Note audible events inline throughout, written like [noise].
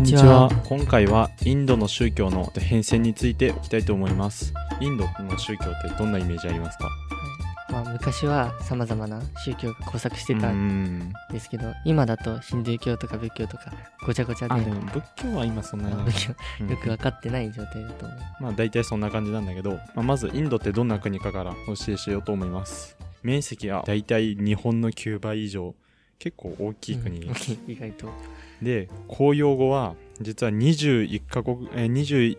んにちは。今回はインドの宗教の変遷についていきたいと思います。インドの宗教ってどんなイメージありますか？まあ、昔はさまざまな宗教が交錯してたうんんですけど今だとヒンドゥー教とか仏教とかごちゃごちゃで。あでも仏教は今そんなによく分かってない状態だと思う、まあ大体そんな感じなんだけど、まあ、まずインドってどんな国かからお教えしようと思います。面積は大体日本の9倍以上結構大きい国、うん意外と。で公用語は実は21カ国えー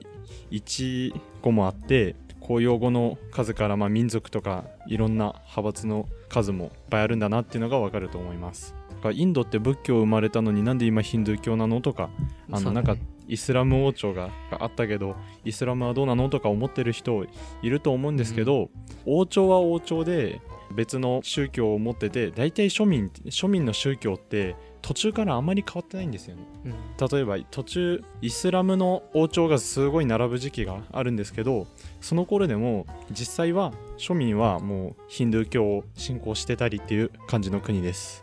21個もあって公用語の数からまあ民族とかいろんな派閥の数もいっぱいあるんだなっていうのがわかると思います。インドって仏教生まれたのになんで今ヒンドゥー教なのとかあのなんかイスラム王朝ががあったけどイスラムはどうなのとか思ってる人いると思うんですけど、王朝は王朝で別の宗教を持ってて大体庶民庶民の宗教って途中からあまり変わってないんですよね。うん。例えば途中イスラムの王朝がすごい並ぶ時期があるんですけどその頃でも実際は庶民はもうヒンドゥー教を信仰してたりっていう感じの国です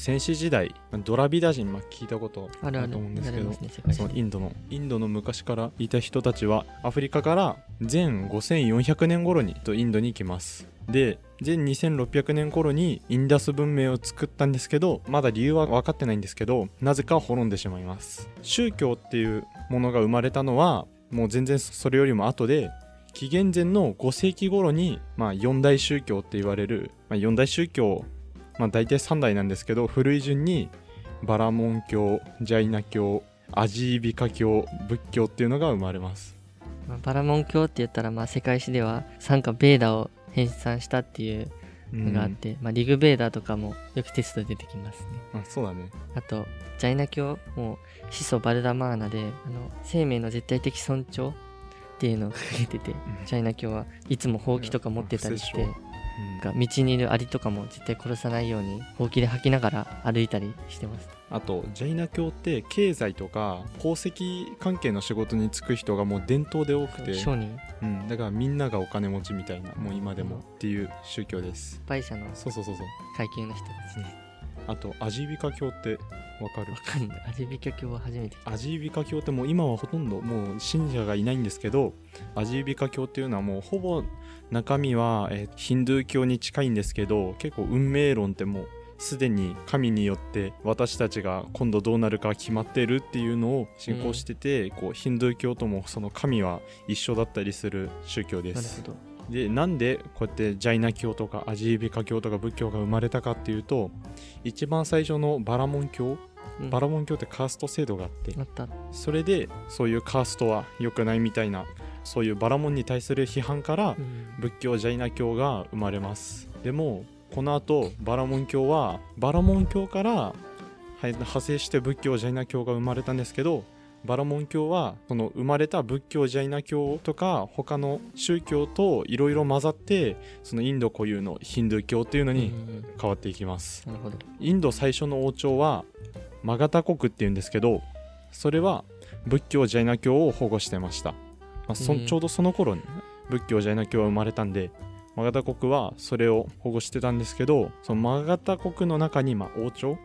戦死時代ドラビダ人、まあ、聞いたことあると思うんですけどそのインドのインドの昔からいた人たちはアフリカから全5400年頃にとインドに行きます。で全2600年頃にインダス文明を作ったんですけどまだ理由は分かってないんですけどなぜか滅んでしまいます。宗教っていうものが生まれたのはもう全然それよりも後で紀元前の5世紀頃に、まあ、四大宗教って言われる、まあ、四大宗教、まあ、大体3代なんですけど古い順にバラモン教ジャイナ教アジービカ教仏教っていうのが生まれます。まあバラモン教って言ったらまあ世界史では参加ベーダを編纂したっていうのがあって、まあ、リグベーダとかもよくテストで出てきますね。あそうだね。あとジャイナ教も始祖バルダマーナであの生命の絶対的尊重っていうのを掲げてて、ジャイナ教はいつもほうきとか持ってたりして、うんが道にいるアリとかも絶対殺さないようにほうきで吐きながら歩いたりしてますあとジャイナ教って経済とか宝石関係の仕事に就く人がもう伝統で多くて、商人。うん、だからみんながお金持ちみたいなもう今でもっていう宗教です。敗者のそうそうそうそう。階級の人たちね。あとアジービカ教ってわかる。わかんない。アジビキャ教は初めてアジービカ教ってもう今はほとんどもう信者がいないんですけどアジービカ教っていうのはもうほぼ中身は、えーヒンドゥー教に近いんですけど結構運命論ってもうすでに神によって私たちが今度どうなるか決まってるっていうのを信仰してて、こうヒンドゥー教ともその神は一緒だったりする宗教です。なるほど。でなんでこうやってジャイナ教とかアジービカ教とか仏教が生まれたかっていうと一番最初のバラモン教うん。バラモン教ってカースト制度があってあった。それでそういうカーストは良くないみたいなそういうバラモンに対する批判からうん。仏教ジャイナ教が生まれます。でもこの後バラモン教はバラモン教からはい派生して仏教ジャイナ教が生まれたんですけどバラモン教はその生まれた仏教ジャイナ教とか他の宗教といろいろ混ざってそのインド固有のヒンドゥー教っていうのに変わっていきます。なるほど。インド最初の王朝はマガタ国っていうんですけどそれは仏教ジャイナ教を保護してました、まあそちょうどその頃に仏教ジャイナ教は生まれたんでマガタ国はそれを保護してたんですけどそのマガタ国の中にまあ王朝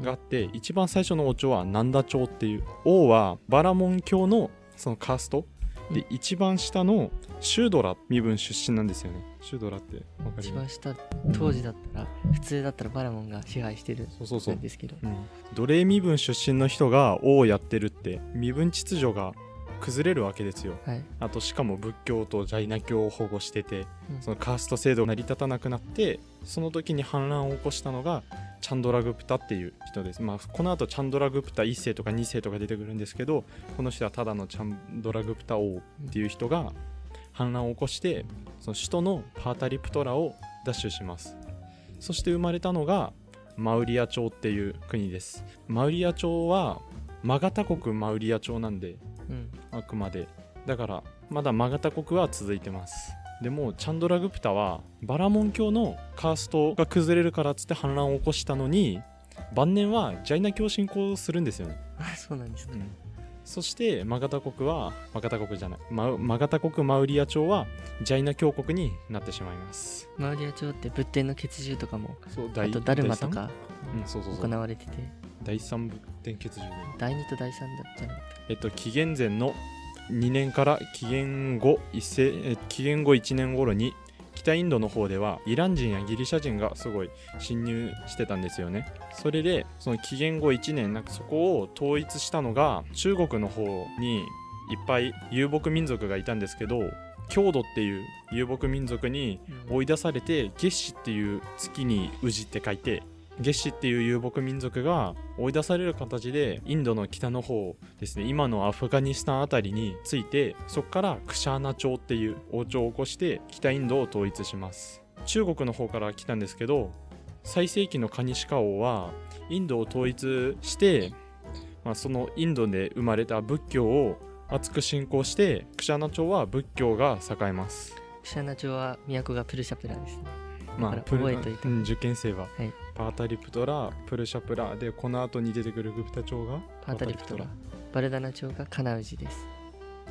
があって一番最初の王朝はナンダ朝っていう王はバラモン教のそのカーストで一番下のシュードラ身分出身なんですよね。シュードラってわかります？一番下当時だったら普通だったらバラモンが支配してるそうそうそう。ですけど。うん、奴隷身分出身の人が王をやってるって身分秩序が崩れるわけですよ。はい。あとしかも仏教とジャイナ教を保護しててうん。そのカースト制度が成り立たなくなってその時に反乱を起こしたのがチャンドラグプタっていう人です、まあ、この後チャンドラグプタ1世とか2世とか出てくるんですけどこの人はただのチャンドラグプタ王っていう人が反乱を起こしてその首都のパータリプトラを奪取します。そして生まれたのがマウリア朝っていう国です。マウリア朝はマガタ国マウリア朝なんでうん。あくまで。だからまだマガタ国は続いてますでもチャンドラグプタはバラモン教のカーストが崩れるからっつって反乱を起こしたのに晩年はジャイナ教を信仰するんですよね、あそうなんですかそしてマガタ国はマガタ国じゃないマウマガタ国マウリア朝はジャイナ教国になってしまいます。マウリア朝って仏典の血獣とかもそうあとダルマと第か三？うんそうそう行われてて。第三仏典欠如で第2と第3だったの。えっと紀元前の2年から紀元後一世紀元後1年頃に北インドの方ではイラン人やギリシャ人がすごい侵入してたんですよね。それでその紀元後1年なんかそこを統一したのが中国の方にいっぱい遊牧民族がいたんですけど郷土っていう遊牧民族に追い出されて月氏っていう月に宇治って書いて月氏っていう遊牧民族が追い出される形でインドの北の方ですね今のアフガニスタンあたりについてそこからクシャーナ朝っていう王朝を起こして北インドを統一します。中国の方から来たんですけど最盛期のカニシカ王はインドを統一して、まあ、そのインドで生まれた仏教を厚く信仰してクシャーナ朝は仏教が栄えます。クシャーナ朝は都がプルシャプラですね。まあ、覚えといて。うん受験生は、はい。パータリプトラプルシャプラでこの後に出てくるグプタ朝がパータリプトラ。バルダナ朝がカナウジです。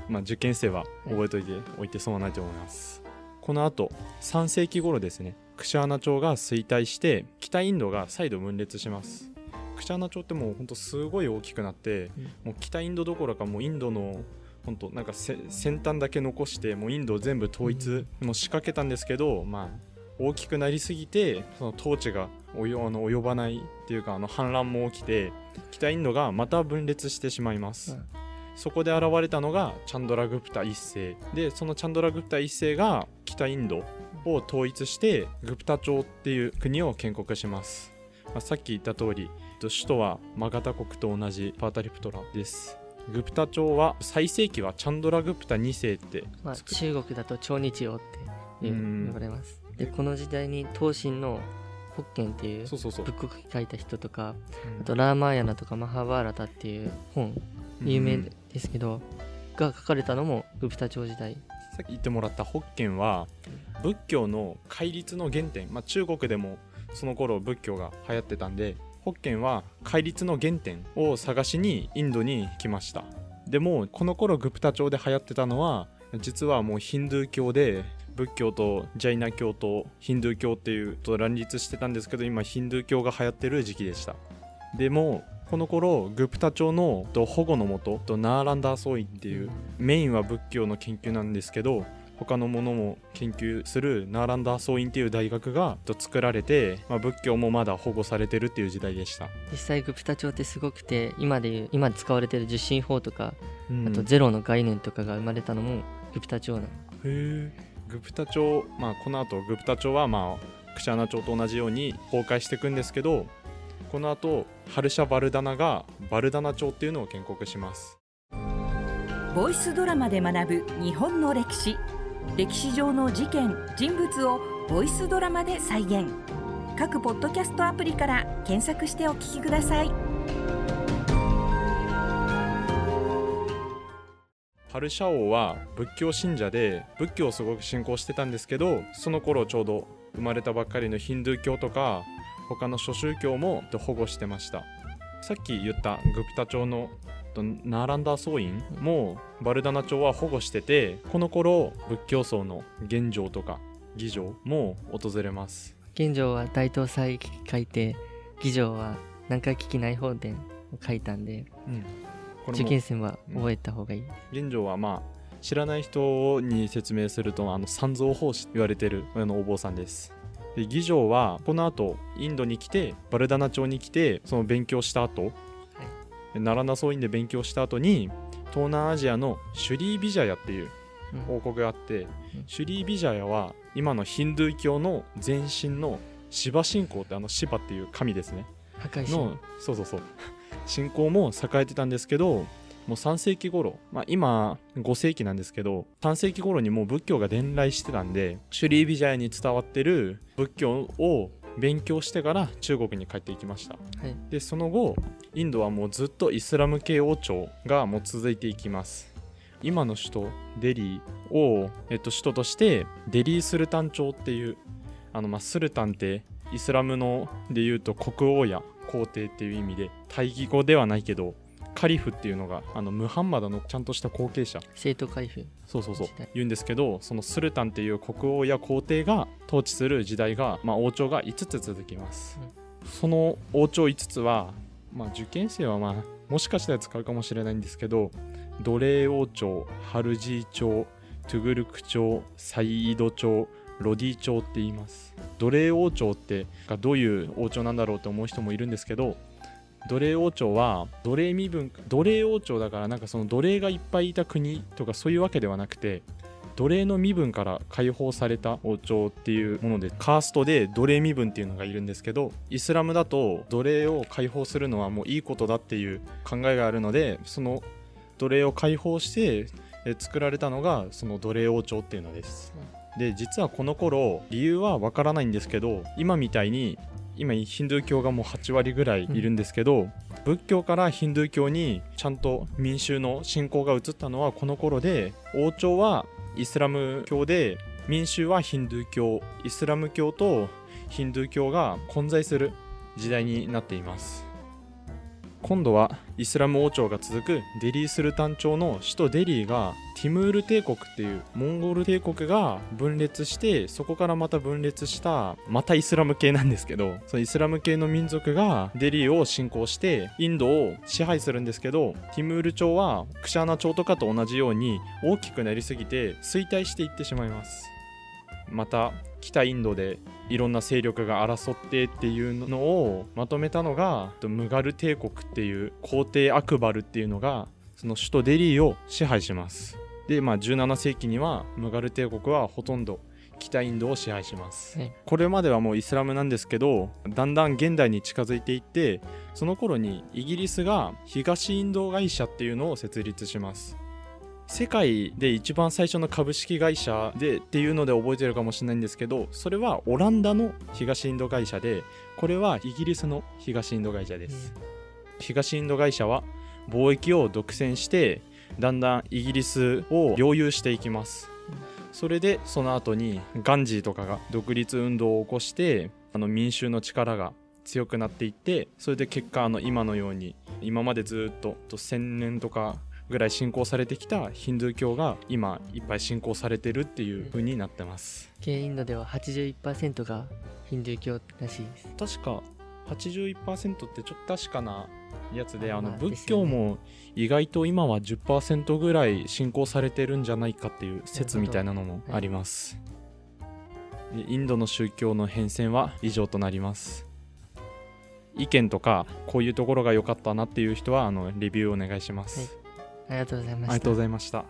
まあ、受験生は覚えといておいて損はないと思います、この後3世紀頃ですね。クシャーナ朝が衰退して北インドが再度分裂します。クシャーナ朝ってもうほんとすごい大きくなって、うん。もう北インドどころかもうインドの本当なんかせ先端だけ残してもうインドを全部統一も仕掛けたんですけど、まあ大きくなりすぎてその統治が及あの及ばないっていうかあの反乱も起きて北インドがまた分裂してしまいます、うんそこで現れたのがチャンドラグプタ一世。でそのチャンドラグプタ一世が北インドを統一してグプタ朝っていう国を建国します、まあさっき言った通りえっと首都はマガタ国と同じパータリプトラです。グプタ朝は最盛期はチャンドラグプタ2世ってまあ、中国だと超日王って呼ばれますでこの時代に東晋のホッケンっていうそうそうそう。仏国書いた人とかうん。あとラーマーヤナとかマハバーラタっていう本有名ですけど、が書かれたのもグプタ朝時代。さっき言ってもらったホッケンは仏教の戒律の原点、まあ、中国でもその頃仏教が流行ってたんでホッケンは戒律の原点を探しにインドに来ました。でもこの頃グプタ朝で流行ってたのは実はもうヒンドゥー教で仏教とジャイナ教とヒンドゥー教っていうと乱立してたんですけど今ヒンドゥー教が流行ってる時期でした。でもこの頃グプタ朝のと保護のもととナーランダー僧院っていうメインは仏教の研究なんですけど他のものも研究するナーランダー僧院っていう大学がと作られて、まあ、仏教もまだ保護されてるっていう時代でした、実際グプタ朝ってすごくて今でいう今使われてる受信法とか、うん。あとゼロの概念とかが生まれたのもグプタ朝なのへえグプタ朝まあこの後グプタ朝はまあクシャナ朝と同じように崩壊していくんですけどこの後ハルシャ・バルダナがバルダナ朝っていうのを建国します。ボイスドラマで学ぶ日本の歴史。歴史上の事件人物をボイスドラマで再現。各ポッドキャストアプリから検索してお聞きください。ハルシャ王は仏教信者で仏教をすごく信仰してたんですけどその頃ちょうど生まれたばっかりのヒンドゥー教とか他の諸宗教も保護してました。さっき言ったグプタ朝のとナーランダー僧院もバルダナ朝は保護しててこの頃仏教僧の玄奘とか義浄も訪れます。現状は大東祭書いて議場は南海危機内法典を書いたんでうん受も。験生は覚えた方がいい、玄奘はまあ知らない人に説明するとあの三蔵法師と言われてるあのお坊さんです。で義浄はこの後インドに来てバルダナ朝に来てその勉強した後、で奈良ナ僧院で勉強した後に東南アジアのシュリービジャヤっていううん。王国があって、シュリービジャヤは今のヒンドゥー教の前身のシバ信仰ってあのシバっていう神ですね。破壊の神そうそうそう信仰も栄えてたんですけどもう3世紀頃、まあ、今5世紀なんですけど3世紀頃にもう仏教が伝来してたんでシュリービジャヤに伝わってる仏教を勉強してから中国に帰っていきました。はい。でその後インドはもうずっとイスラム系王朝がもう続いていきます。今の首都デリーを、えっと、首都としてデリースルタン朝っていうあの、まあ、スルタンってイスラムので言うと国王や皇帝っていう意味で大義語ではないけどカリフっていうのがあのムハンマドのちゃんとした後継者。正統カリフ。そうそうそう。言うんですけどそのスルタンっていう国王や皇帝が統治する時代が、まあ、王朝が5つ続きます、その王朝5つはまあ受験生はまあもしかしたら使うかもしれないんですけど奴隷王朝ハルジー朝トゥグルク朝サイード朝ロディ朝って言います。奴隷王朝ってどういう王朝なんだろうと思う人もいるんですけど奴隷王朝は奴隷身分奴隷王朝だからなんかその奴隷がいっぱいいた国とかそういうわけではなくて奴隷の身分から解放された王朝っていうものでカーストで奴隷身分っていうのがいるんですけどイスラムだと奴隷を解放するのはもういいことだっていう考えがあるのでその奴隷を解放して作られたのがその奴隷王朝っていうのです。で実はこの頃理由はわからないんですけど今みたいに今ヒンドゥー教がもう8割ぐらいいるんですけど、仏教からヒンドゥー教にちゃんと民衆の信仰が移ったのはこの頃で王朝はイスラム教で民衆はヒンドゥー教イスラム教とヒンドゥー教が混在する時代になっています。今度はイスラム王朝が続くデリースルタン朝の首都デリーがティムール帝国っていうモンゴル帝国が分裂してそこからまた分裂したまたイスラム系なんですけど [laughs] そのイスラム系の民族がデリーを侵攻してインドを支配するんですけどティムール朝はクシャーナ朝とかと同じように大きくなりすぎて衰退していってしまいます。また北インドでいろんな勢力が争ってっていうのをまとめたのがムガル帝国っていう皇帝アクバルっていうのがその首都デリーを支配します。でまあ17世紀にはムガル帝国はほとんど北インドを支配します、はい。これまではもうイスラムなんですけどだんだん現代に近づいていってその頃にイギリスが東インド会社っていうのを設立します世界で一番最初の株式会社でっていうので覚えてるかもしれないんですけどそれはオランダの東インド会社でこれはイギリスの東インド会社です、東インド会社は貿易を独占してだんだんイギリスを領有していきます。それでその後にガンジーとかが独立運動を起こしてあの民衆の力が強くなっていってそれで結果あの今のように今までずっとと1000年とかぐらい信仰されてきたヒンドゥー教が今いっぱい信仰されてるっていう風になってます。系インドでは81%がヒンドゥー教らしいです。確か81%ってちょっと確かなやつであのまあ仏教も意外と今は10%ぐらい信仰されてるんじゃないかっていう説みたいなのもあります。でインドの宗教の変遷は以上となります。意見とかこういうところが良かったなっていう人はあのレビューお願いします、ありがとうございました。ありがとうございました